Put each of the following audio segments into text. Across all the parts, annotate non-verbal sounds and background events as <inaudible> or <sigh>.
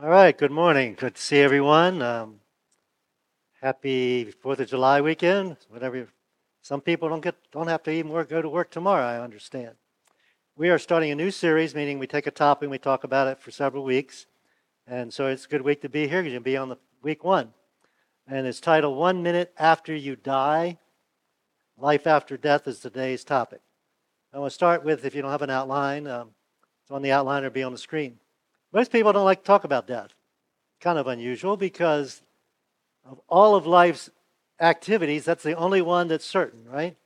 All right, good morning. Good to see everyone. Um, happy Fourth of July weekend. Whatever. Some people don't get don't have to even work, go to work tomorrow. I understand. We are starting a new series, meaning we take a topic and we talk about it for several weeks, and so it's a good week to be here because you'll be on the week one, and it's titled "One Minute After You Die." Life after death is today's topic. I want to start with, if you don't have an outline, um, it's on the outline or be on the screen. Most people don't like to talk about death. Kind of unusual because of all of life's activities, that's the only one that's certain, right?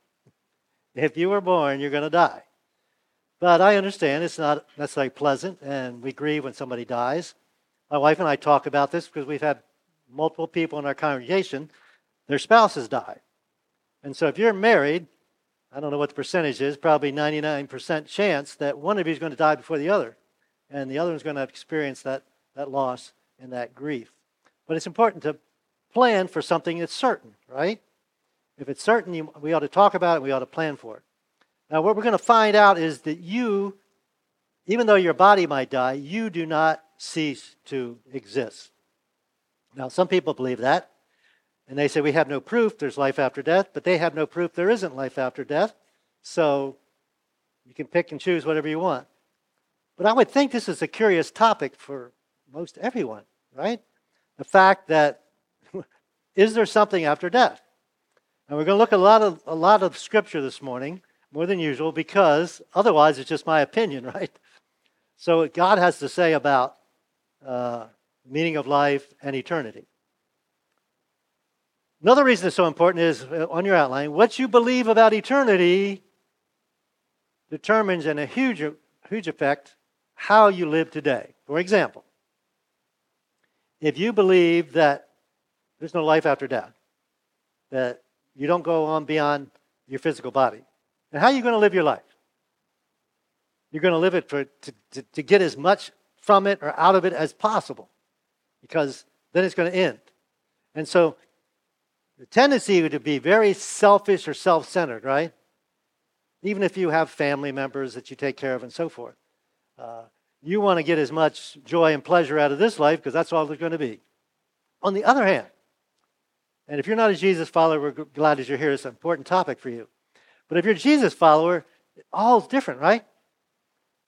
If you were born, you're going to die. But I understand it's not necessarily pleasant, and we grieve when somebody dies. My wife and I talk about this because we've had multiple people in our congregation, their spouses die. And so if you're married, I don't know what the percentage is, probably 99% chance that one of you is going to die before the other and the other one's going to experience that, that loss and that grief. But it's important to plan for something that's certain, right? If it's certain, you, we ought to talk about it, we ought to plan for it. Now, what we're going to find out is that you, even though your body might die, you do not cease to exist. Now, some people believe that, and they say we have no proof there's life after death, but they have no proof there isn't life after death. So you can pick and choose whatever you want. But I would think this is a curious topic for most everyone, right? The fact that <laughs> is there something after death? And we're going to look at a lot of a lot of scripture this morning, more than usual, because otherwise it's just my opinion, <laughs> right? So what God has to say about uh, meaning of life and eternity. Another reason it's so important is uh, on your outline, what you believe about eternity determines in a huge, huge effect how you live today. For example, if you believe that there's no life after death, that you don't go on beyond your physical body, then how are you going to live your life? You're going to live it for, to, to, to get as much from it or out of it as possible because then it's going to end. And so the tendency to be very selfish or self centered, right? Even if you have family members that you take care of and so forth. Uh, you want to get as much joy and pleasure out of this life because that's all there's going to be. On the other hand, and if you're not a Jesus follower, we're glad that you're here. It's an important topic for you. But if you're a Jesus follower, all's different, right?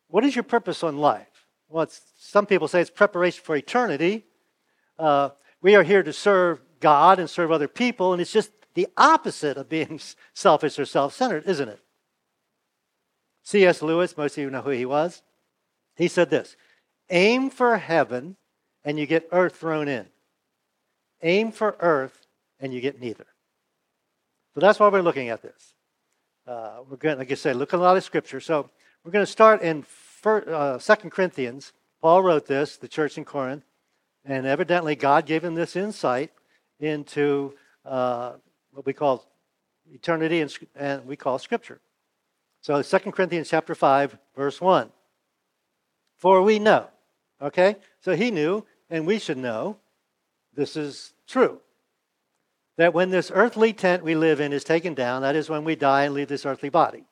What is your purpose on life? Well, some people say it's preparation for eternity. Uh, we are here to serve God and serve other people, and it's just the opposite of being selfish or self centered, isn't it? C.S. Lewis, most of you know who he was. He said this aim for heaven and you get earth thrown in. Aim for earth and you get neither. So that's why we're looking at this. Uh, we're going, like I said, look at a lot of scripture. So we're going to start in uh, Second Corinthians. Paul wrote this, the church in Corinth, and evidently God gave him this insight into uh, what we call eternity and, and we call Scripture. So Second Corinthians chapter 5, verse 1. For we know. Okay? So he knew, and we should know this is true. That when this earthly tent we live in is taken down, that is when we die and leave this earthly body.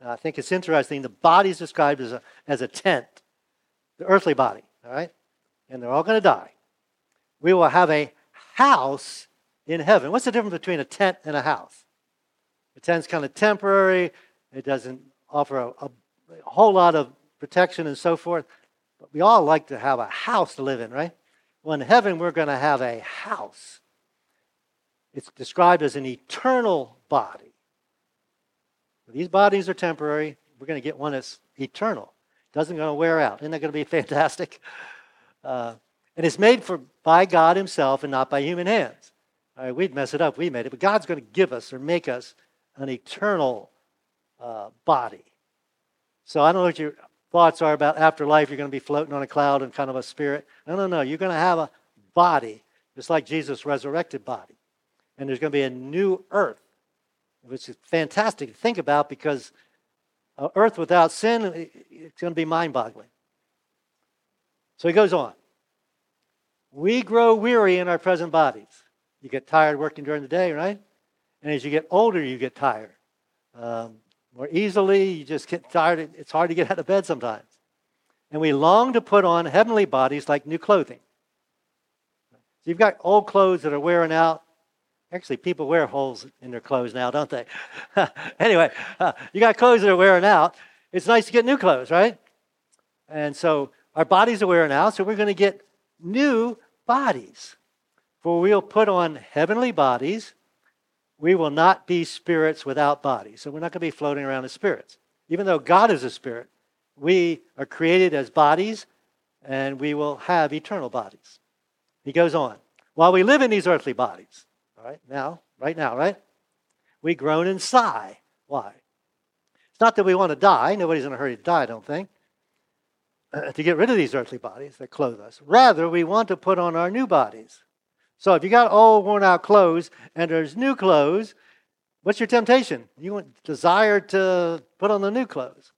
Now, I think it's interesting. The body is described as a, as a tent, the earthly body, all right? And they're all going to die. We will have a house in heaven. What's the difference between a tent and a house? A tent's kind of temporary, it doesn't offer a, a, a whole lot of protection and so forth. But we all like to have a house to live in, right? Well, in heaven, we're going to have a house. It's described as an eternal body. These bodies are temporary. We're going to get one that's eternal. It doesn't going to wear out. Isn't that going to be <laughs> fantastic? Uh, and it's made for by God Himself and not by human hands. All right, we'd mess it up. We made it, but God's going to give us or make us an eternal uh, body. So I don't know what you thoughts are about afterlife. You're going to be floating on a cloud and kind of a spirit. No, no, no. You're going to have a body, just like Jesus' resurrected body. And there's going to be a new earth, which is fantastic to think about because earth without sin, it's going to be mind boggling. So he goes on. We grow weary in our present bodies. You get tired working during the day, right? And as you get older, you get tired. Um, more easily. You just get tired. It's hard to get out of bed sometimes. and we long to put on heavenly bodies like new clothing. So you've got old clothes that are wearing out. Actually, people wear holes in their clothes now, don't they? <laughs> anyway, uh, you got clothes that are wearing out. It's nice to get new clothes, right? And so our bodies are wearing out, so we're going to get new bodies. For we'll put on heavenly bodies. We will not be spirits without bodies. So we're not going to be floating around as spirits. Even though God is a spirit, we are created as bodies and we will have eternal bodies. He goes on. While we live in these earthly bodies, all right, now, right now, right? We groan and sigh. Why? It's not that we want to die. Nobody's in a hurry to die, I don't think, <clears throat> to get rid of these earthly bodies that clothe us. Rather, we want to put on our new bodies. So if you got old, worn out clothes and there's new clothes, what's your temptation? You want desire to put on the new clothes.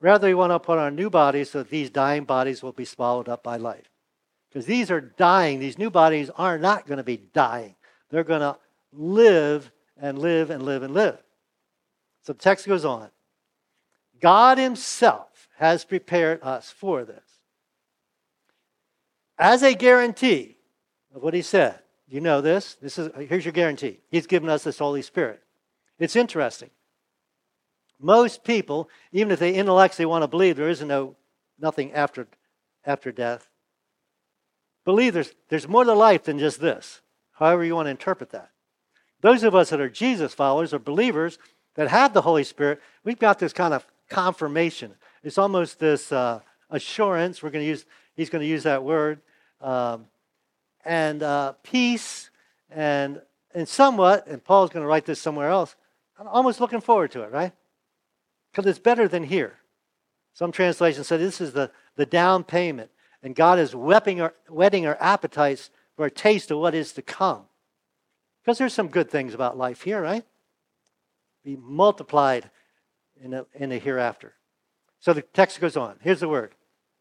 Rather, you want to put on new bodies so that these dying bodies will be swallowed up by life. Because these are dying. These new bodies are not going to be dying. They're going to live and live and live and live. So the text goes on. God Himself has prepared us for this. As a guarantee of what He said, you know this. This is here's your guarantee. He's given us this Holy Spirit. It's interesting. Most people, even if they intellectually want to believe there is no nothing after after death, believe there's there's more to life than just this. However you want to interpret that. Those of us that are Jesus followers or believers that have the Holy Spirit, we've got this kind of confirmation. It's almost this uh, assurance. We're going to use. He's going to use that word, um, and uh, peace, and and somewhat. And Paul's going to write this somewhere else. I'm almost looking forward to it, right? Because it's better than here. Some translations say this is the, the down payment, and God is whetting our, whetting our appetites for a taste of what is to come. Because there's some good things about life here, right? Be multiplied in the, in the hereafter. So the text goes on. Here's the word.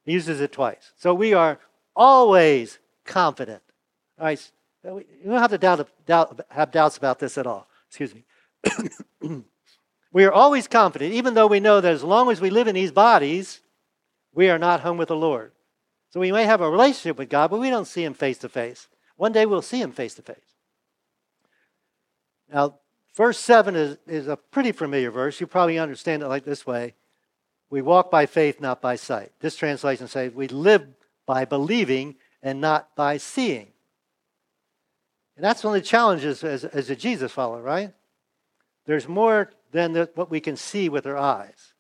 He uses it twice. So we are always confident. All right. You don't have to doubt, doubt, have doubts about this at all. Excuse me. <coughs> we are always confident, even though we know that as long as we live in these bodies, we are not home with the Lord. So we may have a relationship with God, but we don't see Him face to face. One day we'll see Him face to face. Now, verse 7 is, is a pretty familiar verse. You probably understand it like this way We walk by faith, not by sight. This translation says, We live by believing and not by seeing. And that's one of the challenges as, as a Jesus follower, right? There's more than the, what we can see with our eyes.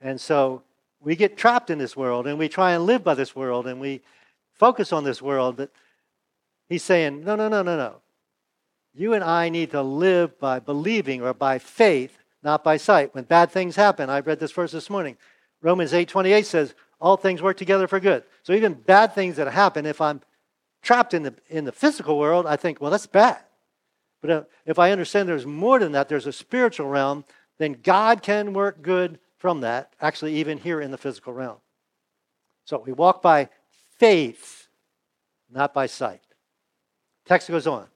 And so we get trapped in this world and we try and live by this world and we focus on this world, but he's saying, no, no, no, no, no. You and I need to live by believing or by faith, not by sight. When bad things happen, I read this verse this morning. Romans 8:28 says, "All things work together for good." So even bad things that happen, if I'm trapped in the in the physical world, I think, well, that's bad. But if I understand there's more than that, there's a spiritual realm, then God can work good from that, actually, even here in the physical realm. So we walk by faith, not by sight. Text goes on.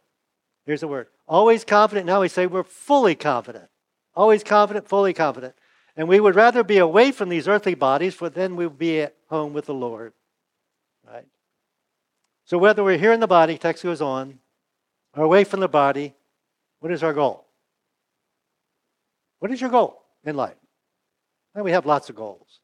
Here's the word. Always confident. Now we say we're fully confident. Always confident, fully confident. And we would rather be away from these earthly bodies, for then we'll be at home with the Lord. So whether we're here in the body, text goes on, or away from the body, what is our goal? What is your goal in life? And we have lots of goals.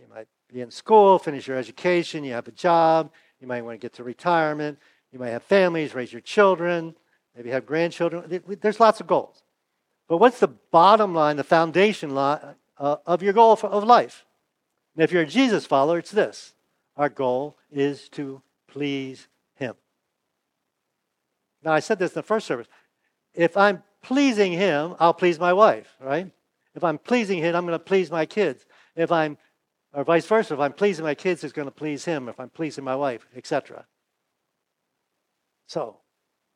You might be in school, finish your education, you have a job, you might want to get to retirement, you might have families, raise your children, maybe have grandchildren. There's lots of goals. But what's the bottom line, the foundation line uh, of your goal for, of life? And if you're a Jesus follower, it's this our goal is to please Him. Now, I said this in the first service. If I'm pleasing Him, I'll please my wife, right? If I'm pleasing Him, I'm going to please my kids. If I'm, or vice versa, if I'm pleasing my kids, it's going to please Him. If I'm pleasing my wife, etc. So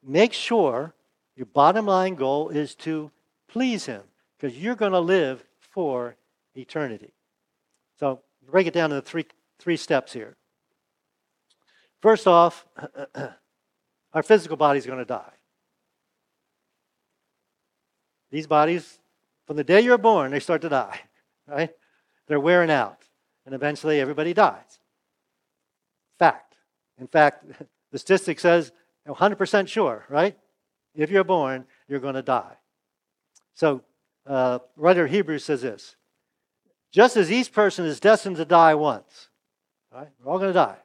make sure your bottom line goal is to please Him because you're going to live for eternity. So break it down into three, three steps here. First off, <clears throat> our physical body is going to die. These bodies, from the day you're born, they start to die, <laughs> right? They're wearing out. and eventually everybody dies. Fact. In fact, <laughs> the statistic says 100% sure, right? If you're born, you're going to die. So, uh, writer of Hebrews says this just as each person is destined to die once, right? We're all going to die.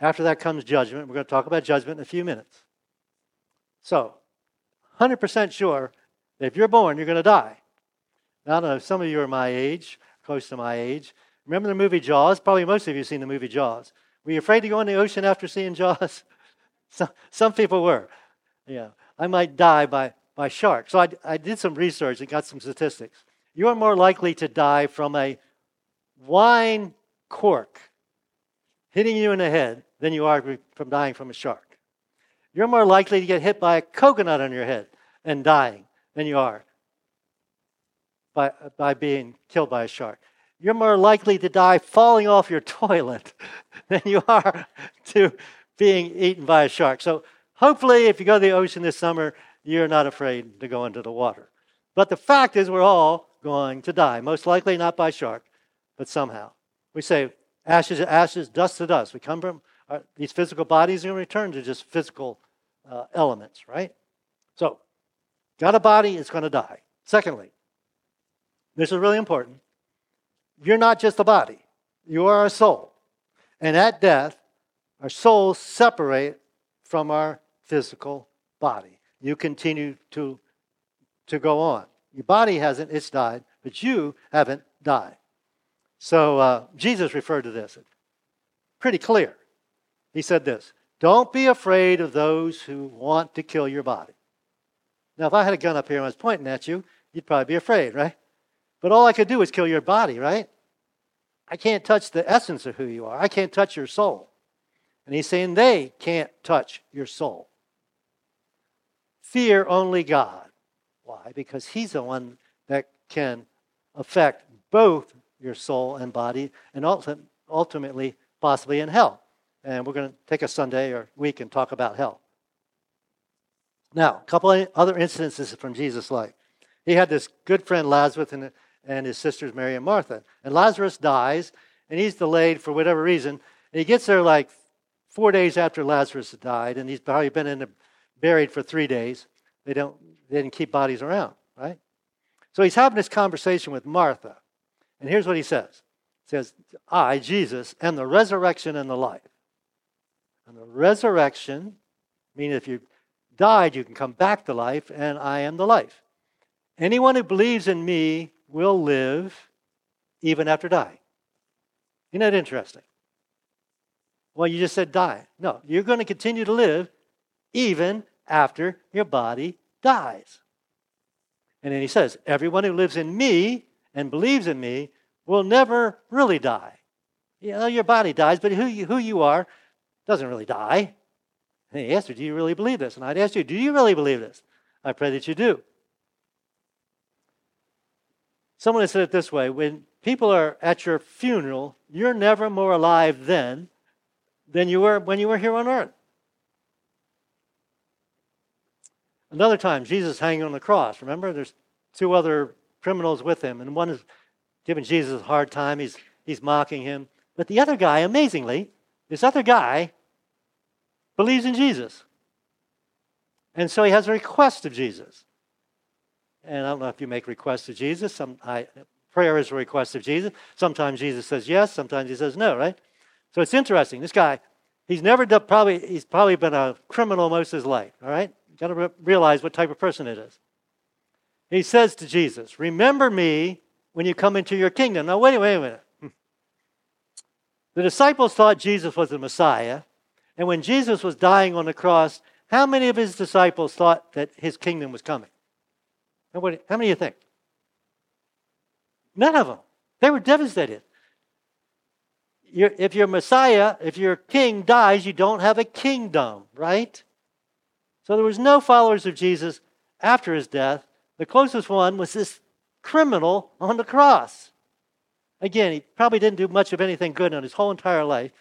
After that comes judgment. We're going to talk about judgment in a few minutes. So, 100% sure that if you're born, you're going to die. Now, I don't know, if some of you are my age, close to my age. Remember the movie Jaws? Probably most of you have seen the movie Jaws. Were you afraid to go in the ocean after seeing Jaws? <laughs> some, some people were. Yeah, I might die by, by shark. So I, I did some research and got some statistics. You are more likely to die from a wine cork hitting you in the head than you are from dying from a shark. You're more likely to get hit by a coconut on your head and dying than you are by, by being killed by a shark. You're more likely to die falling off your <laughs> toilet than you are to being eaten by a shark. So hopefully, if you go to the ocean this summer, you're not afraid to go into the water. But the fact is, we're all going to die. Most likely not by shark, but somehow. We say, ashes to ashes, dust to dust. We come from our, these physical bodies are going to return to just physical uh, elements, right? So, got a body, it's going to die. Secondly, this is really important. You're not just a body, you are a soul. And at death, our souls separate from our physical body. You continue to, to go on. Your body hasn't, it's died, but you haven't died. So uh, Jesus referred to this. Pretty clear. He said this Don't be afraid of those who want to kill your body. Now, if I had a gun up here and I was pointing at you, you'd probably be afraid, right? But all I could do is kill your body, right? I can't touch the essence of who you are. I can't touch your soul. And he's saying they can't touch your soul. Fear only God. Why? Because he's the one that can affect both your soul and body and ultimately possibly in hell. And we're going to take a Sunday or week and talk about hell. Now, a couple of other instances from Jesus' life. He had this good friend Lazarus and, and his sisters Mary and Martha. And Lazarus dies, and he's delayed for whatever reason. And he gets there like four days after Lazarus died, and he's probably been in the, buried for three days. They don't they didn't keep bodies around, right? So he's having this conversation with Martha. And here's what he says. He says, I, Jesus, am the resurrection and the life. And the resurrection, meaning if you died, you can come back to life, and I am the life. Anyone who believes in me will live even after dying. Isn't that interesting? Well, you just said die. No, you're going to continue to live even after your body dies. And then he says, Everyone who lives in me and believes in me will never really die. You know, your body dies, but who you, who you are doesn't really die. And he asked her, Do you really believe this? And I'd ask you, Do you really believe this? I pray that you do. Someone has said it this way when people are at your funeral, you're never more alive then than you were when you were here on earth. Another time, Jesus hanging on the cross. Remember, there's two other criminals with him, and one is giving Jesus a hard time. He's, he's mocking him. But the other guy, amazingly, this other guy believes in Jesus. And so he has a request of Jesus. And I don't know if you make requests of Jesus. Some, I, prayer is a request of Jesus. Sometimes Jesus says yes, sometimes he says no, right? So it's interesting. This guy, he's never done, probably, he's probably been a criminal most of his life, all right? got to re- realize what type of person it is. He says to Jesus, Remember me when you come into your kingdom. Now, wait, wait a minute. The disciples thought Jesus was the Messiah. And when Jesus was dying on the cross, how many of his disciples thought that his kingdom was coming? How many do you think? None of them. They were devastated. You're, if your Messiah, if your king dies, you don't have a kingdom, right? So there was no followers of Jesus after his death. The closest one was this criminal on the cross. Again, he probably didn't do much of anything good in his whole entire life.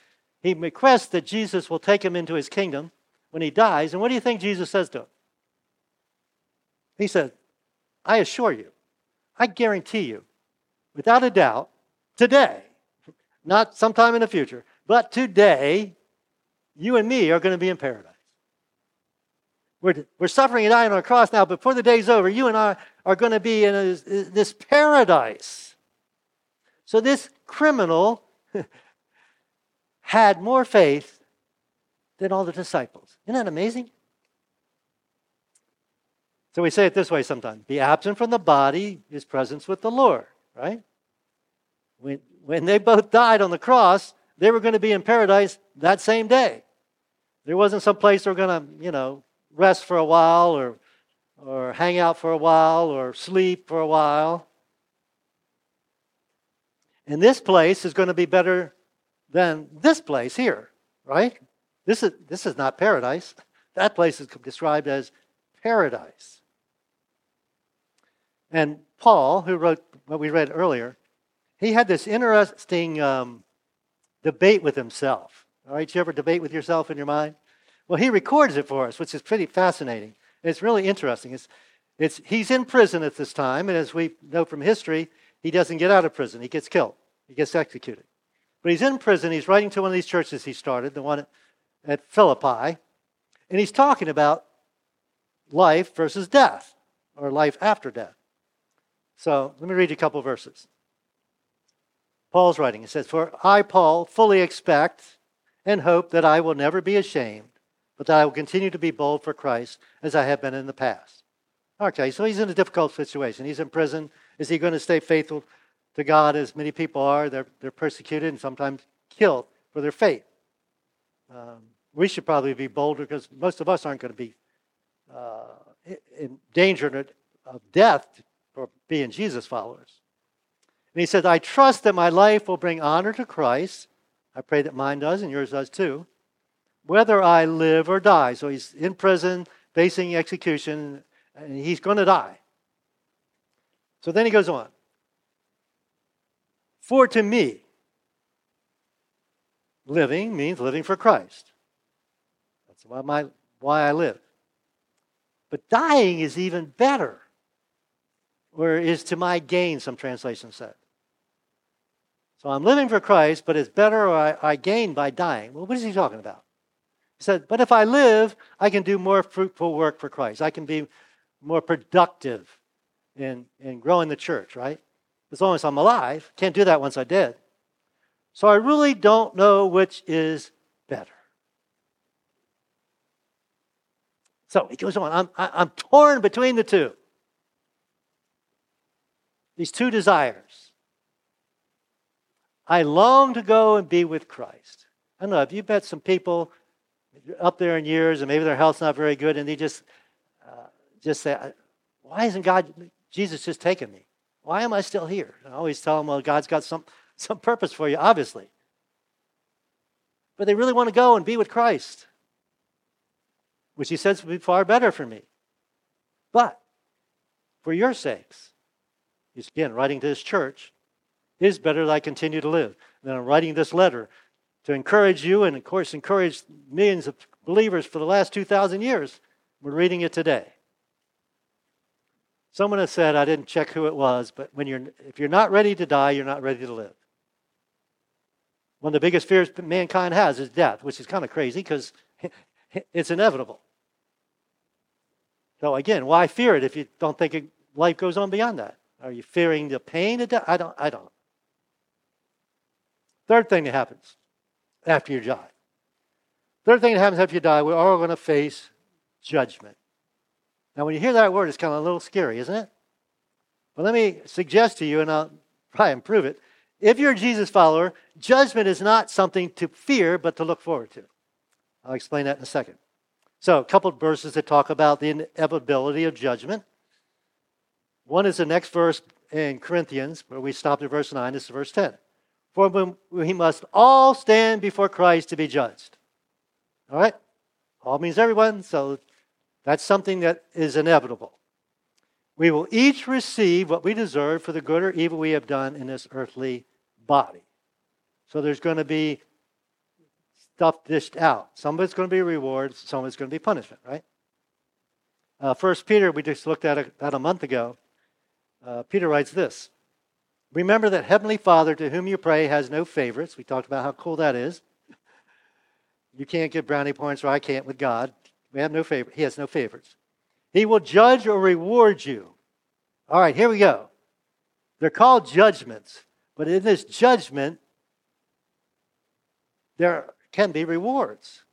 He requests that Jesus will take him into his kingdom when he dies. And what do you think Jesus says to him? He said, I assure you, I guarantee you, without a doubt, today, not sometime in the future, but today, you and me are going to be in paradise. We're, we're suffering and dying on a cross now, but before the day's over, you and I are going to be in a, this paradise. So this criminal <laughs> had more faith than all the disciples. Isn't that amazing? So we say it this way sometimes be absent from the body is presence with the Lord, right? When, when they both died on the cross, they were going to be in paradise that same day. There wasn't some place they were going to, you know, rest for a while or, or hang out for a while or sleep for a while. And this place is going to be better than this place here, right? This is, this is not paradise. That place is described as paradise. And Paul, who wrote what we read earlier, he had this interesting um, debate with himself. All right, you ever debate with yourself in your mind? Well, he records it for us, which is pretty fascinating. It's really interesting. It's, it's, he's in prison at this time, and as we know from history, he doesn't get out of prison. He gets killed, he gets executed. But he's in prison. He's writing to one of these churches he started, the one at, Philippi, and he's talking about life versus death, or life after death. So let me read you a couple verses. Paul's writing. He says, For I, Paul, fully expect and hope that I will never be ashamed, but that I will continue to be bold for Christ as I have been in the past. Okay, so he's in a difficult situation. He's in prison. Is he going to stay faithful to God as many people are? They're, they're persecuted and sometimes killed for their faith. Um, we should probably be bolder because most of us aren't going to be uh, in danger of death for being Jesus followers. And he said, I trust that my life will bring honor to Christ. I pray that mine does and yours does too. Whether I live or die. So he's in prison, facing execution, and he's going to die. So then he goes on. For to me, living means living for Christ. That's why, my, why I live. But dying is even better, or is to my gain, some translations said. So I'm living for Christ, but it's better I, I gain by dying. Well, what is he talking about? He said, But if I live, I can do more fruitful work for Christ. I can be more productive in, in growing the church, right? As long as I'm alive. Can't do that once I did. So I really don't know which is better. So he goes on. I'm, I'm torn between the two. These two desires. I long to go and be with Christ. I don't know, have you've met some people up there in years and maybe their health's not very good and they just, uh, just say, why isn't God, Jesus just taking me? Why am I still here? I always tell them, well, God's got some, some purpose for you, obviously. But they really want to go and be with Christ, which he says would be far better for me. But for your sakes, he's again writing to this church, it is better that I continue to live. And I'm writing this letter to encourage you and, of course, encourage millions of believers for the last 2,000 years. We're reading it today. Someone has said, I didn't check who it was, but when you're, if you're not ready to die, you're not ready to live. One of the biggest fears mankind has is death, which is kind of crazy because <laughs> it's inevitable. So, again, why fear it if you don't think life goes on beyond that? Are you fearing the pain of death? I don't. I don't. Third thing that happens after you die. Third thing that happens after you die, we're all going to face judgment. Now, when you hear that word, it's kind of a little scary, isn't it? But let me suggest to you, and I'll try and prove it. If you're a Jesus follower, judgment is not something to fear, but to look forward to. I'll explain that in a second. So, a couple of verses that talk about the inevitability of judgment. One is the next verse in Corinthians, where we stopped at verse 9. This is verse 10. For we must all stand before Christ to be judged. All right? All means everyone, so that's something that is inevitable. We will each receive what we deserve for the good or evil we have done in this earthly body. So there's going to be stuff dished out. Some of it's going to be rewards, some of it's going to be punishment, right? Uh, First Peter, we just looked at it, a month ago. Uh, Peter writes this Remember that Heavenly Father to whom you pray has no favorites. We talked about how cool that is. You can't get brownie points, or I can't with God. We have no favor. He has no favorites. He will judge or reward you. All right, here we go. They're called judgments, but in this judgment, there can be rewards.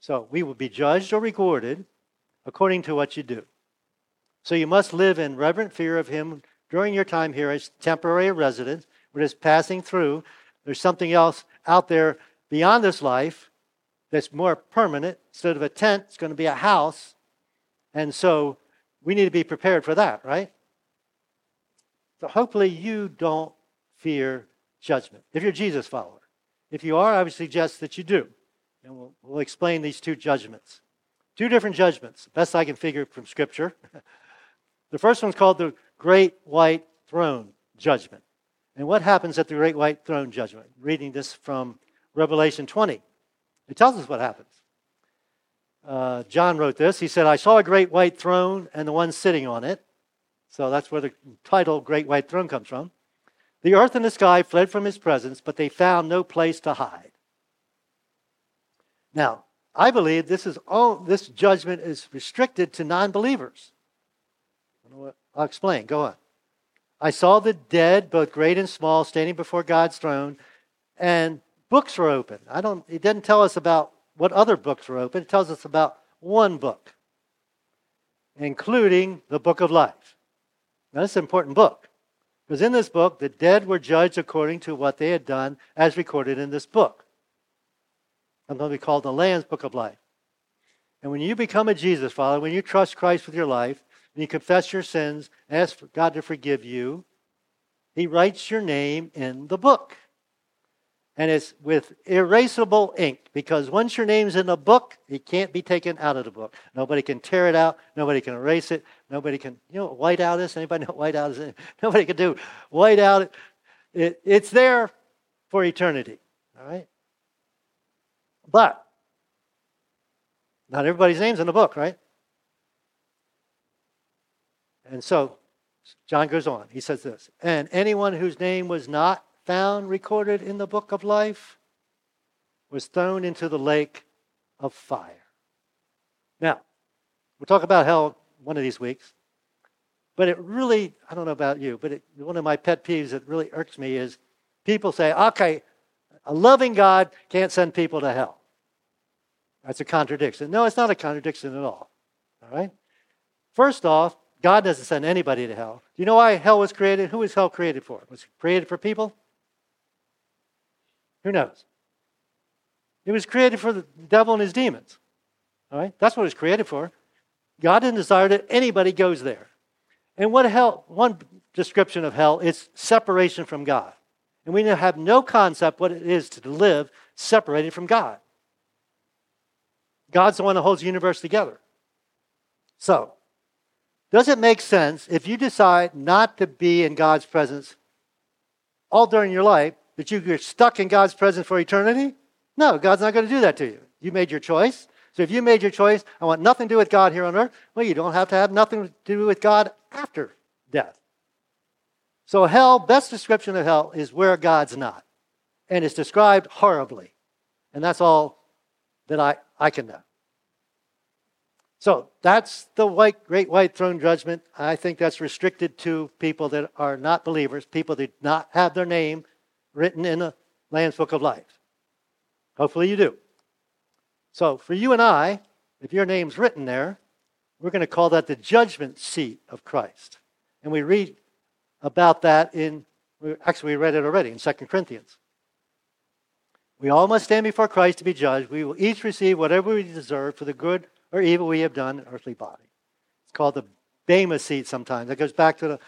So we will be judged or rewarded according to what you do. So you must live in reverent fear of Him during your time here as temporary residents. We're just passing through. There's something else out there beyond this life that's more permanent. Instead of a tent, it's going to be a house. And so we need to be prepared for that, right? So hopefully you don't fear judgment if you're a Jesus follower. If you are, I would suggest that you do. And we'll, we'll explain these two judgments. Two different judgments, best I can figure from Scripture. <laughs> the first one's called the Great White Throne Judgment. And what happens at the Great White Throne Judgment? Reading this from Revelation 20. It tells us what happens. Uh, John wrote this. He said, I saw a great white throne and the one sitting on it. So that's where the title Great White Throne comes from. The earth and the sky fled from his presence, but they found no place to hide. Now, I believe this is all, this judgment is restricted to non-believers. I'll explain. Go on. I saw the dead, both great and small, standing before God's throne, and books were open. I don't. It didn't tell us about what other books were open. It tells us about one book, including the book of life. Now, this is an important book because in this book, the dead were judged according to what they had done, as recorded in this book. I'm going to be called the Lamb's Book of Life. And when you become a Jesus follower, when you trust Christ with your life, and you confess your sins, ask God to forgive you, He writes your name in the book and it's with erasable ink because once your name's in the book, it can't be taken out of the book. Nobody can tear it out. Nobody can erase it. Nobody can, you know what whiteout is? Anybody know <laughs> what whiteout is? <laughs> Nobody can do whiteout. It, it, it's there for eternity. All right? But not everybody's name's in the book, right? And so John goes on. He says this, and anyone whose name was not found recorded in the book of life was thrown into the lake of fire. Now, we'll talk about hell one of these weeks. But it really, I don't know about you, but it, one of my pet peeves that really irks me is people say, okay, a loving God can't send people to hell. That's a contradiction. No, it's not a contradiction at all. All right? First off, God doesn't send anybody to hell. Do you know why hell was created? Who was hell created for? Was it created for people? Who knows? It was created for the devil and his demons. All right? That's what it was created for. God didn't desire that anybody goes there. And what hell, one description of hell is separation from God. And we have no concept what it is to live separated from God. God's the one that holds the universe together. So, does it make sense if you decide not to be in God's presence all during your life that you get stuck in God's presence for eternity? No, God's not going to do that to you. You made your choice. So if you made your choice, I want nothing to do with God here on earth, well, you don't have to have nothing to do with God after death. So hell, best description of hell is where God's not. And it's described horribly. And that's all that I, I can know. So that's the white, great white throne judgment. I think that's restricted to people that are not believers, people that do not have their name written in the Lamb's Book of Life. Hopefully you do. So for you and I, if your name's written there, we're going to call that the judgment seat of Christ. And we read about that in, actually, we read it already in 2 Corinthians. We all must stand before Christ to be judged. We will each receive whatever we deserve for the good or evil we have done in earthly body. It's called the Bema seat sometimes. It goes back to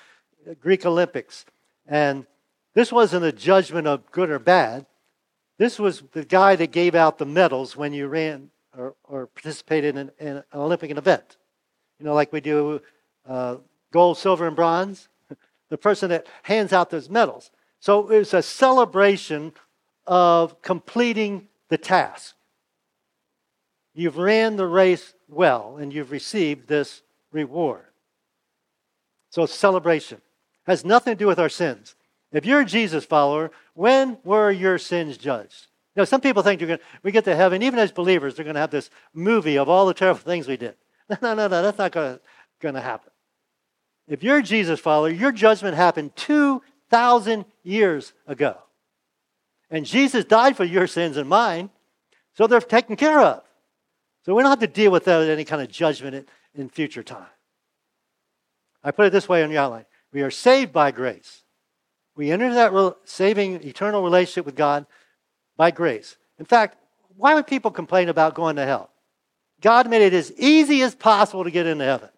the Greek Olympics. And this wasn't a judgment of good or bad. This was the guy that gave out the medals when you ran or, or participated in, in, an Olympic event. You know, like we do uh, gold, silver, and bronze. <laughs> the person that hands out those medals. So it was a celebration of completing the task. You've ran the race well and you've received this reward. So celebration. has nothing to do with our sins. If you're a Jesus follower, when were your sins judged? You know, some people think you're going we get to heaven, even as believers, they're going to have this movie of all the terrible <laughs> things we did. No, <laughs> no, no, no that's not going to happen. If you're a Jesus follower, your judgment happened 2,000 years ago. And Jesus died for your sins and mine, so they're taken care of. So we don't have to deal with that any kind of judgment in, in future time. I put it this way on the outline we are saved by grace. We enter that saving, eternal relationship with God by grace. In fact, why would people complain about going to hell? God made it as easy as possible to get into heaven.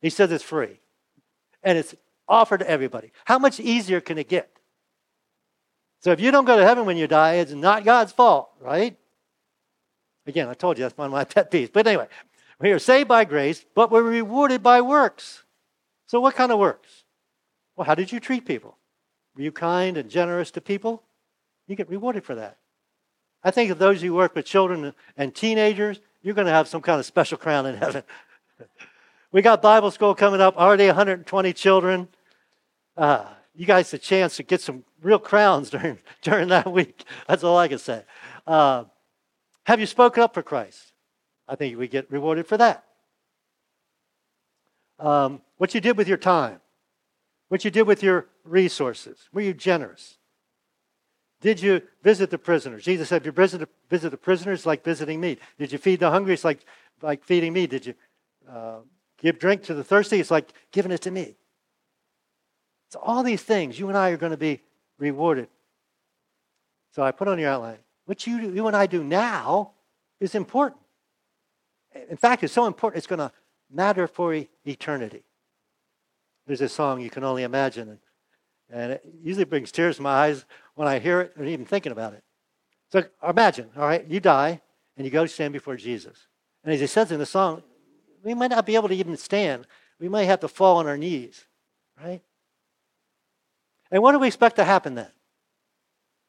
He says it's free. And it's offered to everybody. How much easier can it get? So if you don't go to heaven when you die, it's not God's fault, right? Again, I told you that's one of my <laughs> pet peeves. But anyway, we are saved by grace, but we're rewarded by works. So what kind of works? Well, how did you treat people? Were you kind and generous to people? You get rewarded for that. I think of those who work with children and teenagers, you're going to have some kind of special crown in heaven. <laughs> we got Bible school coming up, already 120 children. Uh, you guys a chance to get some real crowns <laughs> during, during that week. That's all I can say. Uh, have you spoken up for Christ? I think we get rewarded for that. Um, what you did with your time, what you did with your resources. Were you generous? Did you visit the prisoners? Jesus said, if you visit, the prisoners, like visiting me. Did you feed the hungry? It's like, like feeding me. Did you uh, give drink to the thirsty? It's like giving it to me. So all these things, you and I are going to be rewarded. So I put on your outline. What you, you and I do now is important. In fact, it's so important, it's going to matter for eternity. There's a song you can only imagine, and it usually brings tears to my eyes when I hear it or even thinking about it. So imagine, all right, you die and you go stand before Jesus. And as he says in the song, we might not be able to even stand. We might have to fall on our knees, right? And what do we expect to happen then?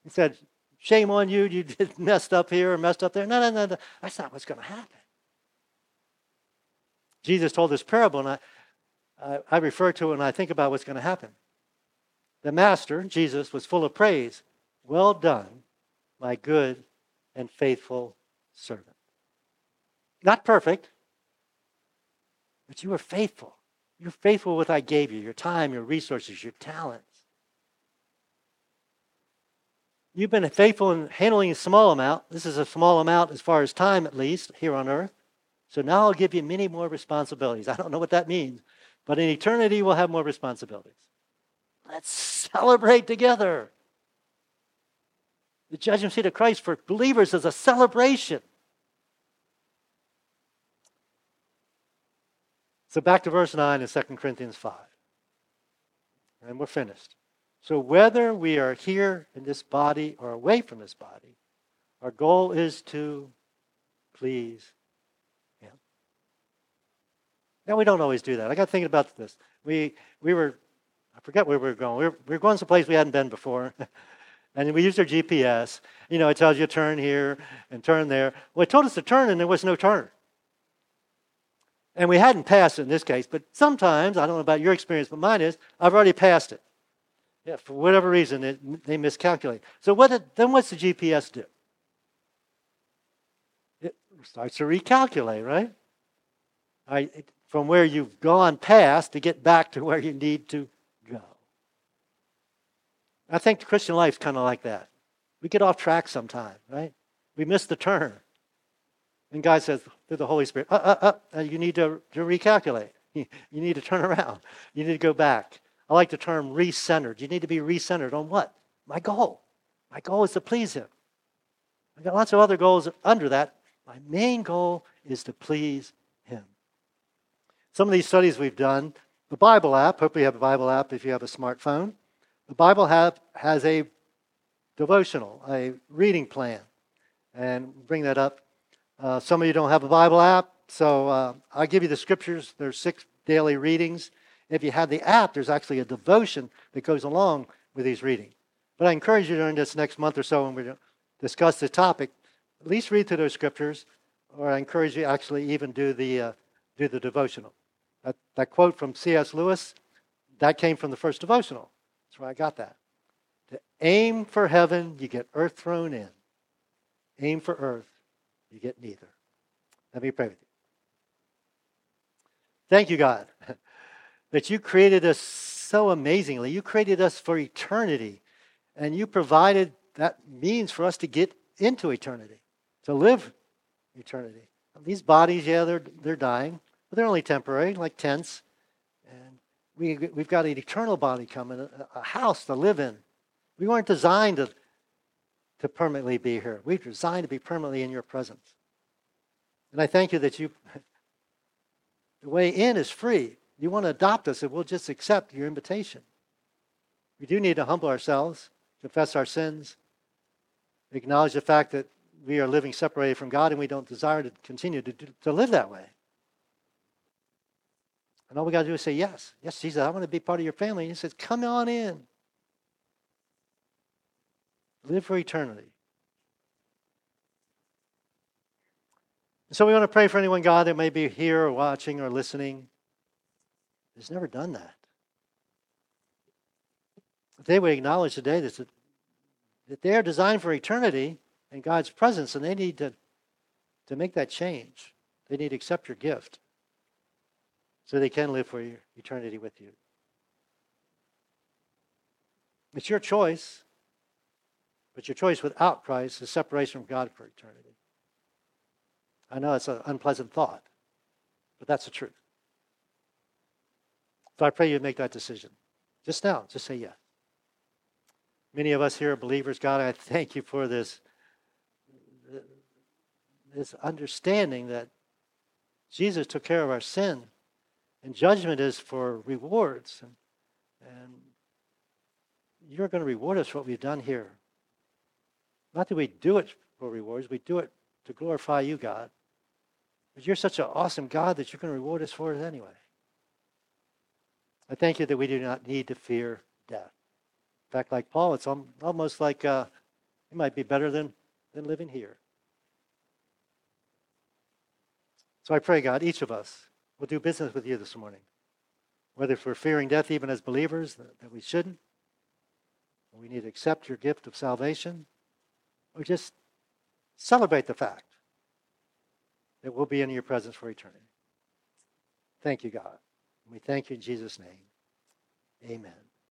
He said, Shame on you, you <laughs> did messed up here or messed up there. No, no, no, no. That's not what's going to happen. Jesus told this parable, and I, I, I refer to it when I think about what's going to happen. The master, Jesus, was full of praise. Well done, my good and faithful servant. Not perfect, but you were faithful. You're faithful with what I gave you your time, your resources, your talents. You've been faithful in handling a small amount. This is a small amount as far as time, at least, here on earth. So now I'll give you many more responsibilities. I don't know what that means, but in eternity, we'll have more responsibilities. Let's celebrate together. The judgment seat of Christ for believers is a celebration. So back to verse 9 in 2 Corinthians 5. And we're finished. So whether we are here in this body or away from this body, our goal is to please Him. Now we don't always do that. I got thinking about this. We we were forget where we were going. We were, we were going someplace we hadn't been before. <laughs> and we used our GPS. You know, it tells you turn here and turn there. Well, it told us to turn, and there was no turn. And we hadn't passed it in this case, but sometimes, I don't know about your experience, but mine is, I've already passed it. Yeah, for whatever reason, it, they miscalculate. So what did, then what's the GPS do? It starts to recalculate, right? I, from where you've gone past to get back to where you need to. I think the Christian life is kind of like that. We get off track sometimes, right? We miss the turn. And God says through the Holy Spirit, uh, uh, uh, you need to, to recalculate. <laughs> You need to turn around. You need to go back. I like the term recentered. You need to be recentered on what? My goal. My goal is to please Him. I've got lots of other goals under that. My main goal is to please Him. Some of these studies we've done, the Bible app, hopefully you have a Bible app if you have a smartphone. The Bible app has a devotional, a reading plan. And bring that up. Uh, some of you don't have a Bible app, so uh, I'll give you the scriptures. There's six daily readings. If you have the app, there's actually a devotion that goes along with these readings. But I encourage you during this next month or so when we discuss the topic, at least read through those scriptures, or I encourage you actually even do the, uh, do the devotional. That, that quote from C.S. Lewis that came from the first devotional. That's where I got that. To aim for heaven, you get earth thrown in. Aim for earth, you get neither. Let me pray with you. Thank you, God, <laughs> that you created us so amazingly. You created us for eternity, and you provided that means for us to get into eternity, to live eternity. These bodies, yeah, they're, they're dying, but they're only temporary, like tents. We, we've got an eternal body coming, a, house to live in. We weren't designed to, to permanently be here. We're designed to be permanently in your presence. And I thank you that you, <laughs> the way in is free. You want to adopt us, and we'll just accept your invitation. We do need to humble ourselves, confess our sins, acknowledge the fact that we are living separated from God and we don't desire to continue to, to live that way. And all we got to do is say, Yes, yes, Jesus, I want to be part of your family. And he says, Come on in. Live for eternity. So we want to pray for anyone, God, that may be here or watching or listening, has never done that. They would acknowledge today that, that they are designed for eternity in God's presence, and they need to, to make that change. They need to accept your gift so they can live for eternity with you. It's your choice, but your choice without Christ is separation from God for eternity. I know it's an unpleasant thought, but that's the truth. So I pray you make that decision. Just now, just say yes. Many of us here are believers. God, I thank you for this, this understanding that Jesus took care of our sin, and judgment is for rewards. And, and you're going to reward us for what we've done here. Not that we do it for rewards, we do it to glorify you, God. But you're such an awesome God that you're going to reward us for it anyway. I thank you that we do not need to fear death. In fact, like Paul, it's almost like uh, it might be better than, than living here. So I pray, God, each of us will do business with you this morning. Whether if we're fearing death even as believers, that, that we shouldn't, we need to accept your gift of salvation, or just celebrate the fact that we'll be in your presence for eternity. Thank you, God. We thank you in Jesus' name. Amen.